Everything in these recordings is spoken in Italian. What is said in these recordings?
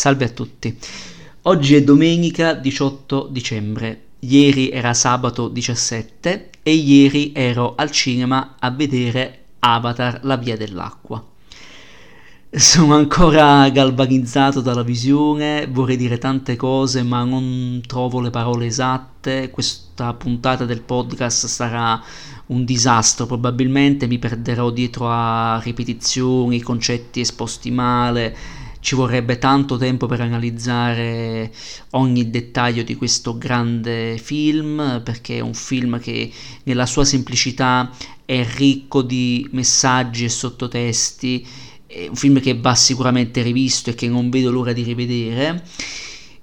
Salve a tutti. Oggi è domenica 18 dicembre. Ieri era sabato 17 e ieri ero al cinema a vedere Avatar, la via dell'acqua. Sono ancora galvanizzato dalla visione, vorrei dire tante cose ma non trovo le parole esatte. Questa puntata del podcast sarà un disastro probabilmente, mi perderò dietro a ripetizioni, concetti esposti male ci vorrebbe tanto tempo per analizzare ogni dettaglio di questo grande film, perché è un film che nella sua semplicità è ricco di messaggi e sottotesti, è un film che va sicuramente rivisto e che non vedo l'ora di rivedere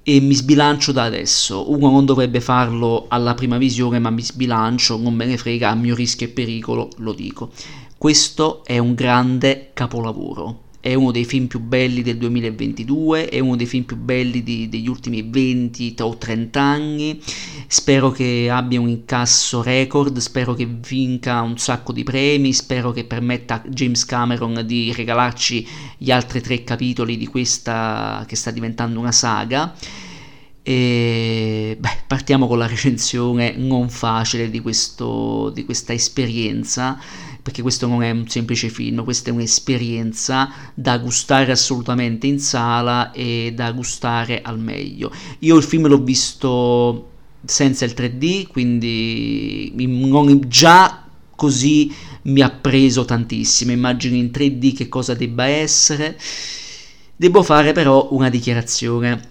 e mi sbilancio da adesso. Uno non dovrebbe farlo alla prima visione, ma mi sbilancio, non me ne frega, a mio rischio e pericolo, lo dico. Questo è un grande capolavoro è uno dei film più belli del 2022, è uno dei film più belli di, degli ultimi 20 o 30 anni, spero che abbia un incasso record, spero che vinca un sacco di premi, spero che permetta a James Cameron di regalarci gli altri tre capitoli di questa che sta diventando una saga. E beh, partiamo con la recensione non facile di, questo, di questa esperienza perché questo non è un semplice film, questa è un'esperienza da gustare assolutamente in sala e da gustare al meglio. Io il film l'ho visto senza il 3D, quindi non, già così mi ha preso tantissimo. Immagino in 3D che cosa debba essere. Devo fare però una dichiarazione.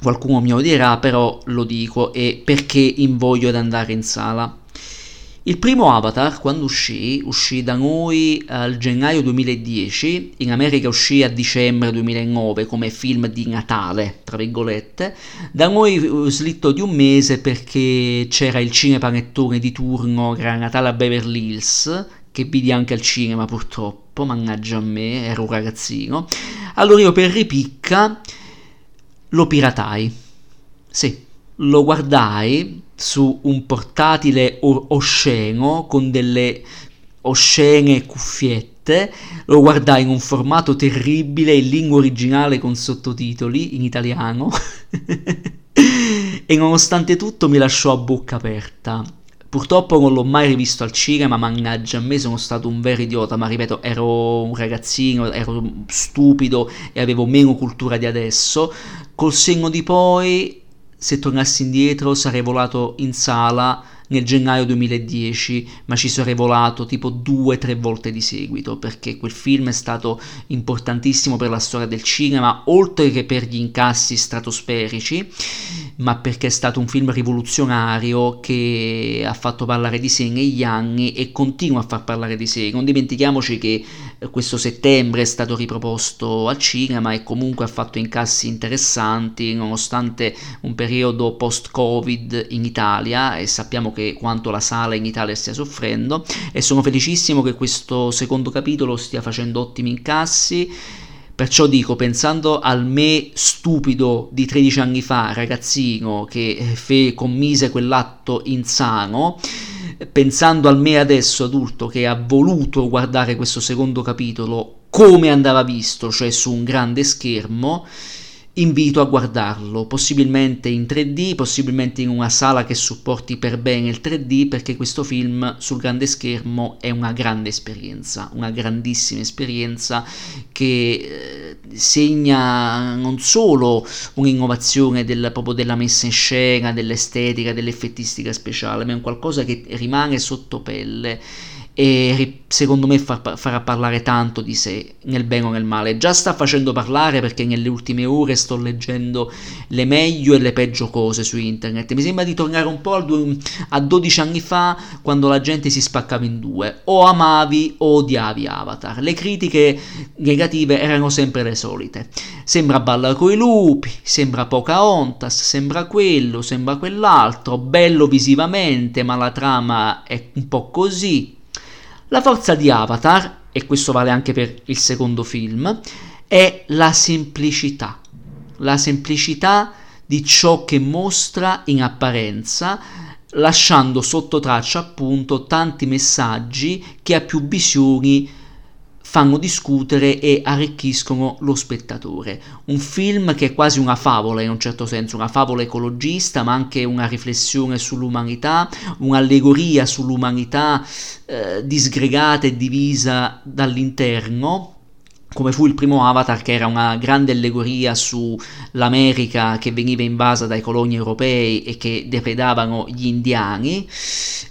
Qualcuno mi odierà, però lo dico e perché invoglio ad andare in sala. Il primo Avatar, quando uscì, uscì da noi al gennaio 2010, in America uscì a dicembre 2009 come film di Natale, tra virgolette, da noi eh, slitto di un mese perché c'era il cinepanettone di turno Gran Natale a Beverly Hills, che vidi anche al cinema purtroppo, mannaggia a me, ero un ragazzino. Allora io per ripicca lo piratai. Sì, lo guardai su un portatile osceno con delle oscene cuffiette, lo guardai in un formato terribile in lingua originale con sottotitoli in italiano e nonostante tutto mi lasciò a bocca aperta. Purtroppo non l'ho mai rivisto al cinema, mannaggia a me sono stato un vero idiota, ma ripeto, ero un ragazzino, ero stupido e avevo meno cultura di adesso. Col senno di poi se tornassi indietro sarei volato in sala nel gennaio 2010, ma ci sarei volato tipo due o tre volte di seguito, perché quel film è stato importantissimo per la storia del cinema, oltre che per gli incassi stratosferici, ma perché è stato un film rivoluzionario che ha fatto parlare di sé negli anni e continua a far parlare di sé. Non dimentichiamoci che eh, questo settembre è stato riproposto al cinema e comunque ha fatto incassi interessanti nonostante un periodo post-Covid in Italia e sappiamo che quanto la sala in Italia stia soffrendo e sono felicissimo che questo secondo capitolo stia facendo ottimi incassi. Perciò dico, pensando al me stupido di 13 anni fa, ragazzino, che eh, fe- commise quell'atto insano, pensando al me adesso adulto che ha voluto guardare questo secondo capitolo come andava visto, cioè su un grande schermo, invito a guardarlo, possibilmente in 3D, possibilmente in una sala che supporti per bene il 3D, perché questo film sul grande schermo è una grande esperienza, una grandissima esperienza che eh, segna non solo un'innovazione del, proprio della messa in scena, dell'estetica, dell'effettistica speciale, ma è un qualcosa che rimane sotto pelle e secondo me farà parlare tanto di sé, nel bene o nel male. Già sta facendo parlare perché nelle ultime ore sto leggendo le meglio e le peggio cose su internet. Mi sembra di tornare un po' a 12 anni fa quando la gente si spaccava in due, o amavi o odiavi Avatar. Le critiche negative erano sempre le solite. Sembra ballare coi lupi, sembra Pocahontas, sembra quello, sembra quell'altro, bello visivamente, ma la trama è un po' così la forza di Avatar, e questo vale anche per il secondo film, è la semplicità. La semplicità di ciò che mostra in apparenza, lasciando sotto traccia appunto tanti messaggi che a più visioni fanno discutere e arricchiscono lo spettatore. Un film che è quasi una favola in un certo senso, una favola ecologista, ma anche una riflessione sull'umanità, un'allegoria sull'umanità eh, disgregata e divisa dall'interno come fu il primo Avatar, che era una grande allegoria sull'America che veniva invasa dai coloni europei e che depredavano gli indiani,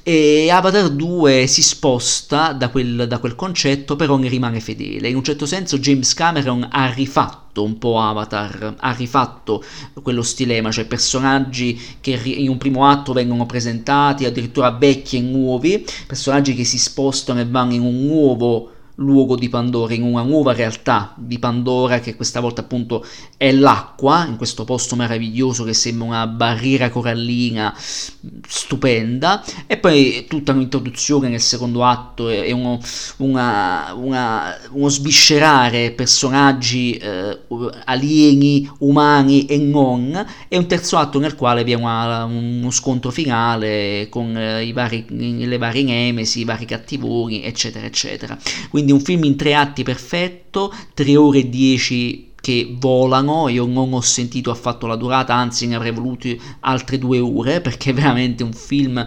e Avatar 2 si sposta da quel, da quel concetto, però ne rimane fedele. In un certo senso James Cameron ha rifatto un po' Avatar, ha rifatto quello stilema, cioè personaggi che in un primo atto vengono presentati, addirittura vecchi e nuovi, personaggi che si spostano e vanno in un nuovo luogo di Pandora, in una nuova realtà di Pandora che questa volta appunto è l'acqua, in questo posto meraviglioso che sembra una barriera corallina stupenda, e poi tutta un'introduzione nel secondo atto e uno, una, una, uno sviscerare personaggi eh, alieni, umani e non, e un terzo atto nel quale vi è una, uno scontro finale con eh, i vari, le varie nemesi, i vari cattivoni, eccetera, eccetera. Quindi quindi un film in tre atti perfetto, 3 ore e 10 che volano, io non ho sentito affatto la durata, anzi ne avrei voluto altre due ore perché è veramente un film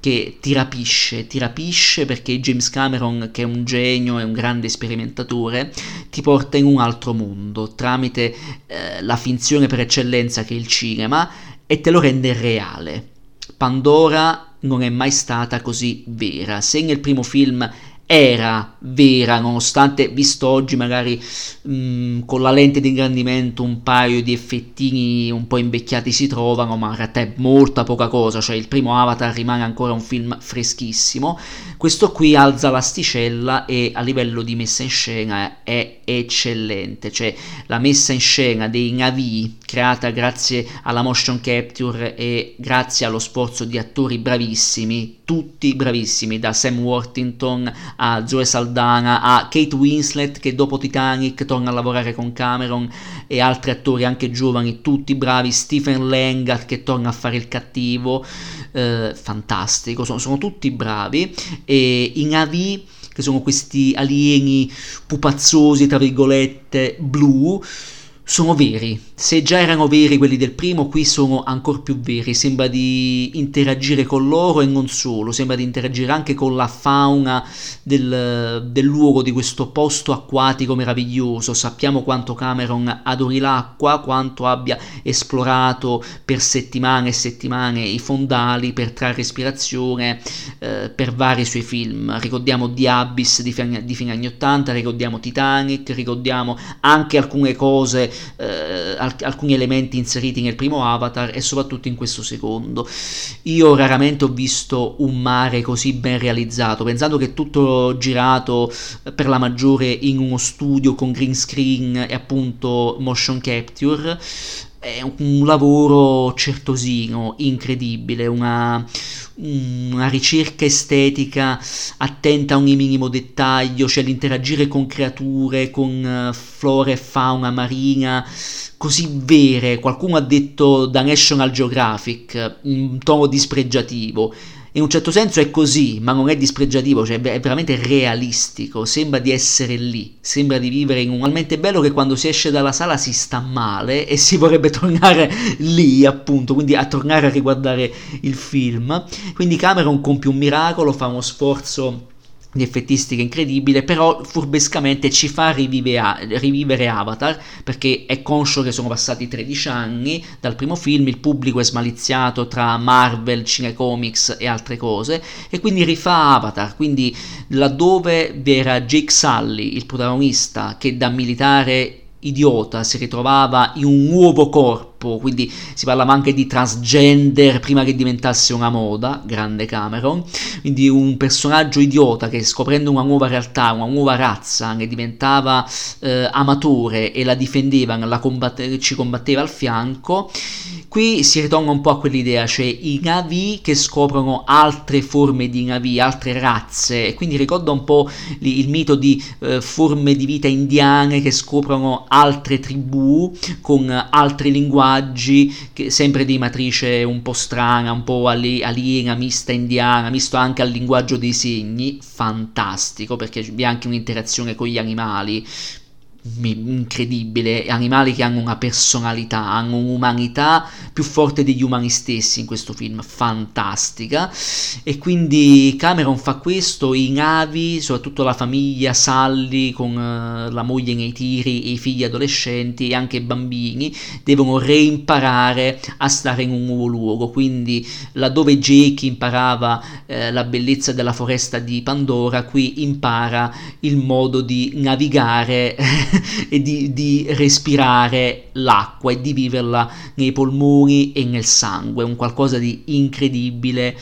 che ti rapisce, ti rapisce perché James Cameron, che è un genio, è un grande sperimentatore, ti porta in un altro mondo tramite eh, la finzione per eccellenza che è il cinema e te lo rende reale. Pandora non è mai stata così vera. Se nel primo film era vera, nonostante visto oggi magari mh, mm, con la lente di ingrandimento un paio di effettini un po' invecchiati si trovano, ma in realtà è molta poca cosa, cioè il primo Avatar rimane ancora un film freschissimo. Questo qui alza l'asticella e a livello di messa in scena è eccellente, cioè la messa in scena dei Navi creata grazie alla motion capture e grazie allo sforzo di attori bravissimi, tutti bravissimi, da Sam Worthington a Zoe Saldana, a Kate Winslet che dopo Titanic torna a lavorare con Cameron e altri attori anche giovani, tutti bravi, Stephen Lang che torna a fare il cattivo, eh, fantastico, sono, sono, tutti bravi. E in AV che sono questi alieni pupazzosi, tra virgolette, blu, sono veri. Se già erano veri quelli del primo, qui sono ancora più veri. Sembra di interagire con loro e non solo, sembra di interagire anche con la fauna del, del luogo di questo posto acquatico meraviglioso. Sappiamo quanto Cameron adori l'acqua, quanto abbia esplorato per settimane e settimane i fondali per trarre ispirazione eh, per vari suoi film. Ricordiamo The Abyss di, di fine anni 80, ricordiamo Titanic, ricordiamo anche alcune cose eh, alcuni elementi inseriti nel primo Avatar e soprattutto in questo secondo. Io raramente ho visto un mare così ben realizzato, pensando che tutto girato eh, per la maggiore in uno studio con green screen e appunto motion capture. È un lavoro certosino, incredibile, una, una ricerca estetica attenta a ogni minimo dettaglio, cioè l'interagire con creature, con uh, flora e fauna marina così vere. Qualcuno ha detto da National Geographic, in tono dispregiativo in un certo senso è così, ma non è dispregiativo, cioè è veramente realistico, sembra di essere lì, sembra di vivere in un... Talmente bello che quando si esce dalla sala si sta male e si vorrebbe tornare lì, appunto, quindi a tornare a riguardare il film. Quindi Cameron compie un miracolo, fa uno sforzo di effettistica incredibile, però furbescamente ci fa rivivere, rivivere, Avatar perché è conscio che sono passati 13 anni dal primo film, il pubblico è smaliziato tra Marvel, Cinecomics e altre cose e quindi rifà Avatar, quindi laddove vi Jake Sully, il protagonista che da militare idiota si ritrovava in un nuovo corpo, quindi si parlava anche di transgender prima che diventasse una moda, grande Cameron, quindi un personaggio idiota che scoprendo una nuova realtà, una nuova razza, ne diventava eh, amatore e la difendeva, la combatte- ci combatteva al fianco, qui si ritorna un po' a quell'idea, cioè i Navi che scoprono altre forme di Navi, altre razze, e quindi ricorda un po' il mito di eh, forme di vita indiane che scoprono altre tribù con altri linguaggi, che, sempre di matrice un po' strana, un po' aliena, mista indiana, misto anche al linguaggio dei segni, fantastico perché vi è anche un'interazione con gli animali incredibile, animali che hanno una personalità, hanno un'umanità più forte degli umani stessi in questo film, fantastica. E quindi Cameron fa questo, i navi, soprattutto la famiglia Sally con uh, la moglie nei tiri e i figli adolescenti e anche i bambini devono reimparare a stare in un nuovo luogo. Quindi laddove Jake imparava eh, la bellezza della foresta di Pandora, qui impara il modo di navigare e di, di, respirare l'acqua e di viverla nei polmoni e nel sangue, un qualcosa di incredibile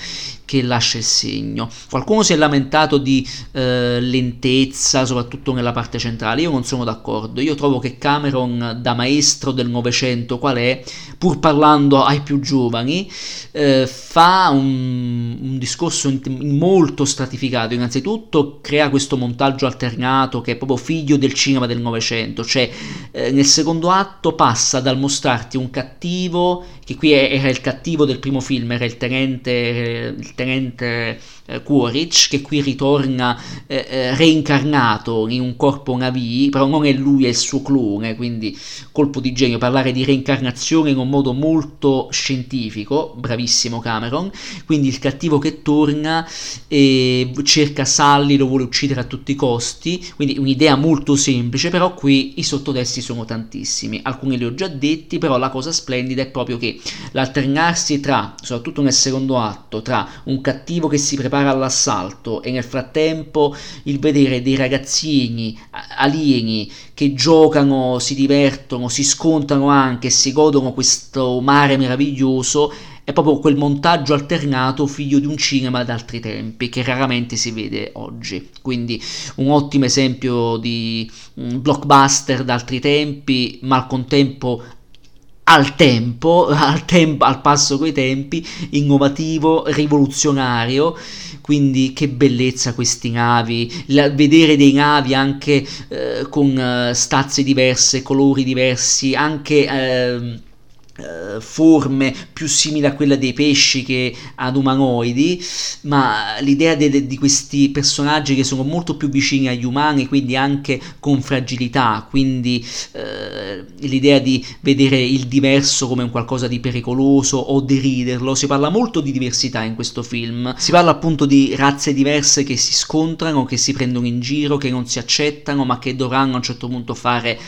che lascia il segno. Qualcuno si è lamentato di eh, lentezza, soprattutto nella parte centrale. Io non sono d'accordo. Io trovo che Cameron, da maestro del Novecento, qual è, pur parlando ai più giovani, eh, fa un, un discorso in, molto stratificato. Innanzitutto crea questo montaggio alternato che è proprio figlio del cinema del Novecento, cioè eh, nel secondo atto passa dal mostrarti un cattivo, che qui era il cattivo del primo film, era il tenente, il tenente eh, Quaritch, che qui ritorna eh, eh, reincarnato in un corpo Navi, però non è lui, è il suo clone, quindi colpo di genio, parlare di reincarnazione in un modo molto scientifico, bravissimo Cameron, quindi il cattivo che torna e cerca Sally, lo vuole uccidere a tutti i costi, quindi un'idea molto semplice, però qui i sottotesti sono tantissimi, alcuni li ho già detti, però la cosa splendida è proprio che l'alternarsi tra, soprattutto nel secondo atto, tra un cattivo che si prepara all'assalto e nel frattempo il vedere dei ragazzini alieni che giocano, si divertono, si scontrano anche, si godono questo mare meraviglioso è proprio quel montaggio alternato figlio di un cinema d'altri tempi che raramente si vede oggi. Quindi un ottimo esempio di blockbuster d'altri tempi, ma al contempo al tempo, al, tempo, al passo coi tempi, innovativo, rivoluzionario. Quindi che bellezza questi navi, la, vedere dei navi anche eh, con uh, stazze diverse, colori diversi, anche... Eh, forme più simili a quella dei pesci che ad umanoidi, ma l'idea de- di questi personaggi che sono molto più vicini agli umani, quindi anche con fragilità, quindi uh, l'idea di vedere il diverso come un qualcosa di pericoloso o deriderlo, si parla molto di diversità in questo film, si parla appunto di razze diverse che si scontrano, che si prendono in giro, che non si accettano, ma che dovranno a un certo punto fare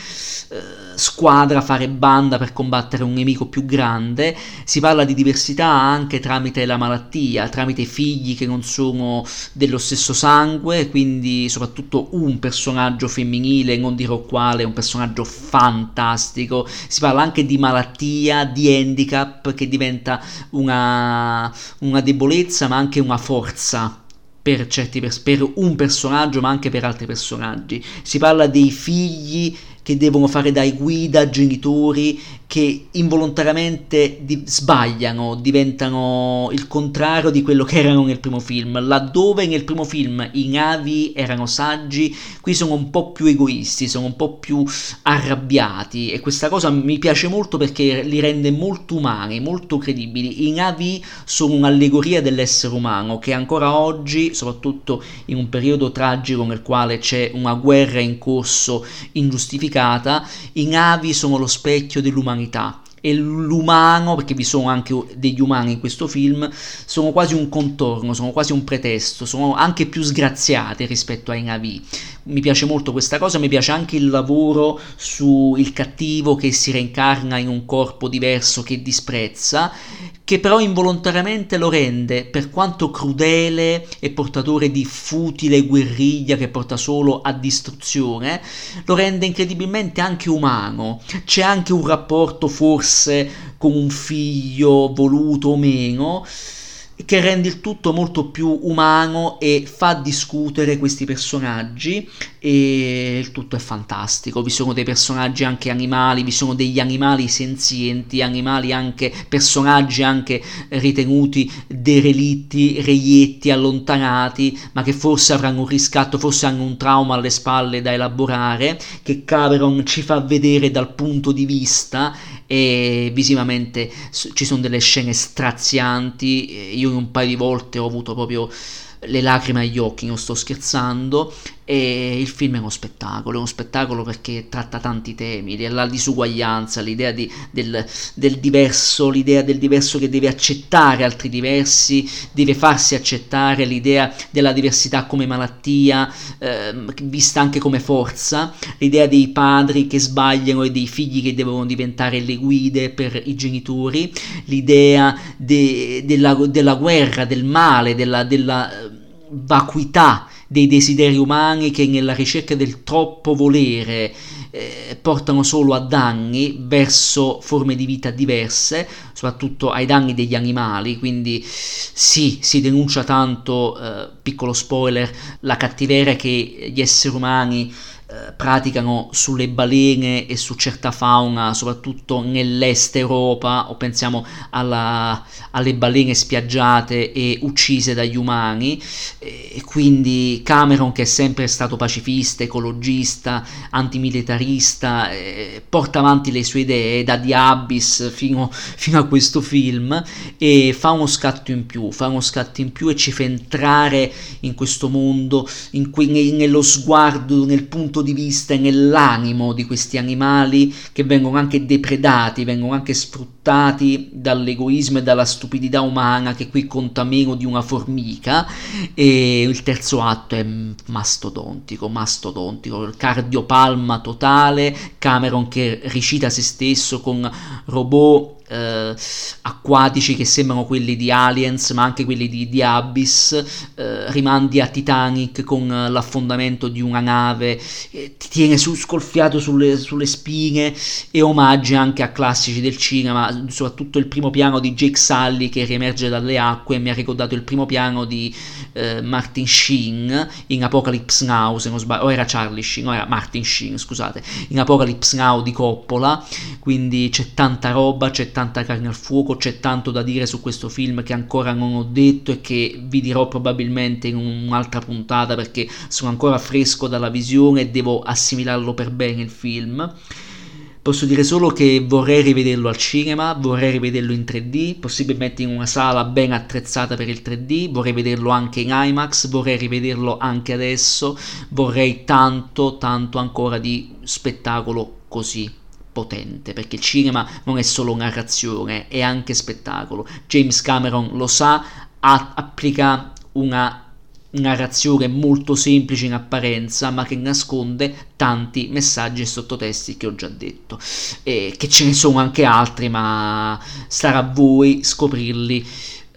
uh, squadra, fare banda per combattere un nemico più grande, si parla di diversità anche tramite la malattia, tramite figli che non sono dello stesso sangue, quindi soprattutto un personaggio femminile, non dirò quale, un personaggio fantastico, si parla anche di malattia, di handicap che diventa una, una debolezza ma anche una forza per, certi, per un personaggio ma anche per altri personaggi. Si parla dei figli che devono fare dai guida genitori che involontariamente di- sbagliano, diventano il contrario di quello che erano nel primo film. Laddove nel primo film i navi erano saggi, qui sono un po' più egoisti, sono un po' più arrabbiati e questa cosa mi piace molto perché li rende molto umani, molto credibili. I navi sono un'allegoria dell'essere umano che ancora oggi, soprattutto in un periodo tragico nel quale c'è una guerra in corso ingiustificata, i navi sono lo specchio dell'umanità l'umanità e l'umano, perché vi sono anche degli umani in questo film, sono quasi un contorno, sono quasi un pretesto, sono anche più sgraziate rispetto ai Navi. Mi piace molto questa cosa, mi piace anche il lavoro sul cattivo che si reincarna in un corpo diverso che disprezza, che però involontariamente lo rende, per quanto crudele e portatore di futile guerriglia che porta solo a distruzione, lo rende incredibilmente anche umano. C'è anche un rapporto forse con un figlio voluto o meno che rende il tutto molto più umano e fa discutere questi personaggi e il tutto è fantastico. Vi sono dei personaggi anche animali, vi sono degli animali senzienti, animali anche personaggi anche ritenuti derelitti, reietti, allontanati, ma che forse avranno un riscatto, forse hanno un trauma alle spalle da elaborare, che Cameron ci fa vedere dal punto di vista e visivamente ci sono delle scene strazianti, io un paio di volte ho avuto proprio le lacrime agli occhi, non sto scherzando, e il film è uno spettacolo, è uno spettacolo perché tratta tanti temi, la disuguaglianza, l'idea di, del, del, diverso, l'idea del diverso che deve accettare altri diversi, deve farsi accettare, l'idea della diversità come malattia, eh, vista anche come forza, l'idea dei padri che sbagliano e dei figli che devono diventare le guide per i genitori, l'idea de, della, della, guerra, del male, della, della eh, vacuità dei desideri umani che nella ricerca del troppo volere eh, portano solo a danni verso forme di vita diverse, soprattutto ai danni degli animali, quindi sì, si denuncia tanto, eh, piccolo spoiler, la cattiveria che gli esseri umani eh, praticano sulle balene e su certa fauna, soprattutto nell'est Europa, o pensiamo alla, alle balene spiaggiate e uccise dagli umani, e quindi Cameron che è sempre stato pacifista, ecologista, antimilitarista, eh, porta avanti le sue idee da The Abyss fino, fino a questo film e fa uno scatto in più, fa uno scatto in più e ci fa entrare in questo mondo, in que- nello sguardo, nel punto punto di vista e nell'animo di questi animali che vengono anche depredati, vengono anche sfruttati dall'egoismo e dalla stupidità umana che qui conta meno di una formica. E il terzo atto è mastodontico, mastodontico, cardiopalma totale, Cameron che ricita se stesso con robot eh, acquatici che sembrano quelli di Aliens, ma anche quelli di, di Abyss, eh, rimandi a Titanic con l'affondamento di una nave, eh, ti tiene su, scolfiato sulle, sulle, spine e omaggi anche a classici del cinema, soprattutto il primo piano di Jake Sully che riemerge dalle acque, mi ha ricordato il primo piano di eh, Martin Sheen in Apocalypse Now, se non sbaglio, o era Charlie Sheen, o era Martin Sheen, scusate, in Apocalypse Now di Coppola, quindi c'è tanta roba, c'è tanta tanta carne al fuoco, c'è tanto da dire su questo film che ancora non ho detto e che vi dirò probabilmente in un'altra puntata perché sono ancora fresco dalla visione e devo assimilarlo per bene il film. Posso dire solo che vorrei rivederlo al cinema, vorrei rivederlo in 3D, possibilmente in una sala ben attrezzata per il 3D, vorrei vederlo anche in IMAX, vorrei rivederlo anche adesso, vorrei tanto, tanto ancora di spettacolo così potente, perché il cinema non è solo narrazione, è anche spettacolo. James Cameron lo sa, a- applica una narrazione molto semplice in apparenza, ma che nasconde tanti messaggi e sottotesti che ho già detto. E che ce ne sono anche altri, ma sarà a voi scoprirli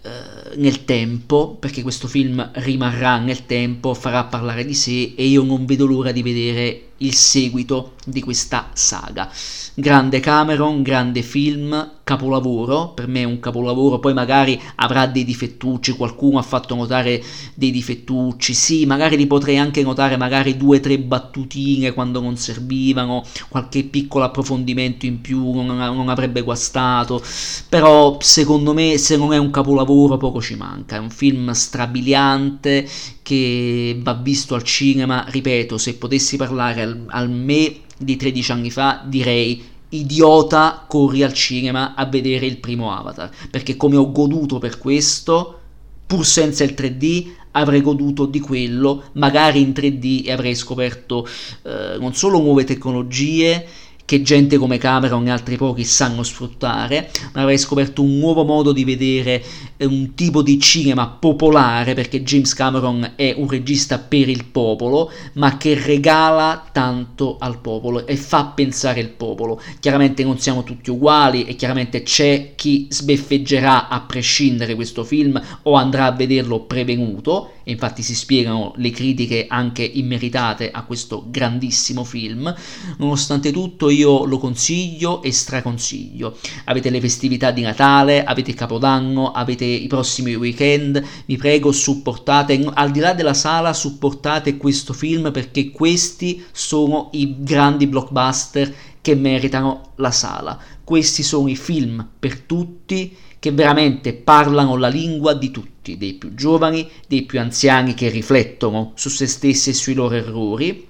eh, nel tempo, perché questo film rimarrà nel tempo, farà parlare di sé e io non vedo l'ora di vedere il seguito di questa saga. Grande Cameron, grande film, capolavoro, per me è un capolavoro, poi magari avrà dei difettucci, qualcuno ha fatto notare dei difettucci, sì, magari li potrei anche notare magari due o tre battutine quando non servivano, qualche piccolo approfondimento in più non, non avrebbe guastato, però secondo me se non è un capolavoro poco ci manca, è un film strabiliante che va visto al cinema, ripeto, se potessi parlare al, al me di 13 anni fa direi idiota corri al cinema a vedere il primo Avatar, perché come ho goduto per questo, pur senza il 3D, avrei goduto di quello, magari in 3D e avrei scoperto eh, non solo nuove tecnologie, che gente come Cameron e altri pochi sanno sfruttare, ma avrei scoperto un nuovo modo di vedere eh, un tipo di cinema popolare, perché James Cameron è un regista per il popolo, ma che regala tanto al popolo e fa pensare il popolo. Chiaramente non siamo tutti uguali e chiaramente c'è chi sbeffeggerà a prescindere questo film o andrà a vederlo prevenuto, e infatti si spiegano le critiche anche immeritate a questo grandissimo film. Nonostante tutto io lo consiglio e straconsiglio. Avete le festività di Natale, avete il Capodanno, avete i prossimi weekend, vi prego supportate, al di là della sala supportate questo film perché questi sono i grandi blockbuster che meritano la sala. Questi sono i film per tutti che veramente parlano la lingua di tutti, dei più giovani, dei più anziani che riflettono su se stessi e sui loro errori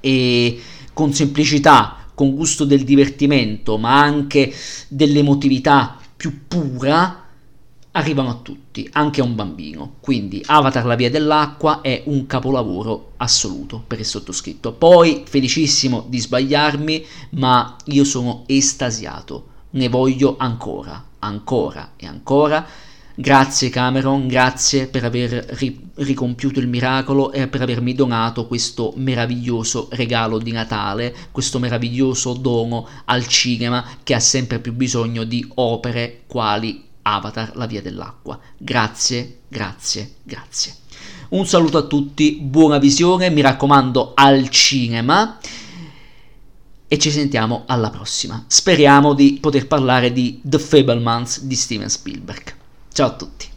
e con semplicità, con gusto del divertimento, ma anche dell'emotività più pura, arrivano a tutti, anche a un bambino. Quindi Avatar la via dell'acqua è un capolavoro assoluto per il sottoscritto. Poi felicissimo di sbagliarmi, ma io sono estasiato, ne voglio ancora, ancora e ancora. Grazie Cameron, grazie per aver ri- ricompiuto il miracolo e per avermi donato questo meraviglioso regalo di Natale, questo meraviglioso dono al cinema che ha sempre più bisogno di opere quali Avatar, la via dell'acqua. Grazie, grazie, grazie. Un saluto a tutti, buona visione, mi raccomando al cinema e ci sentiamo alla prossima. Speriamo di poter parlare di The Fablemans di Steven Spielberg. Ciao a tutti.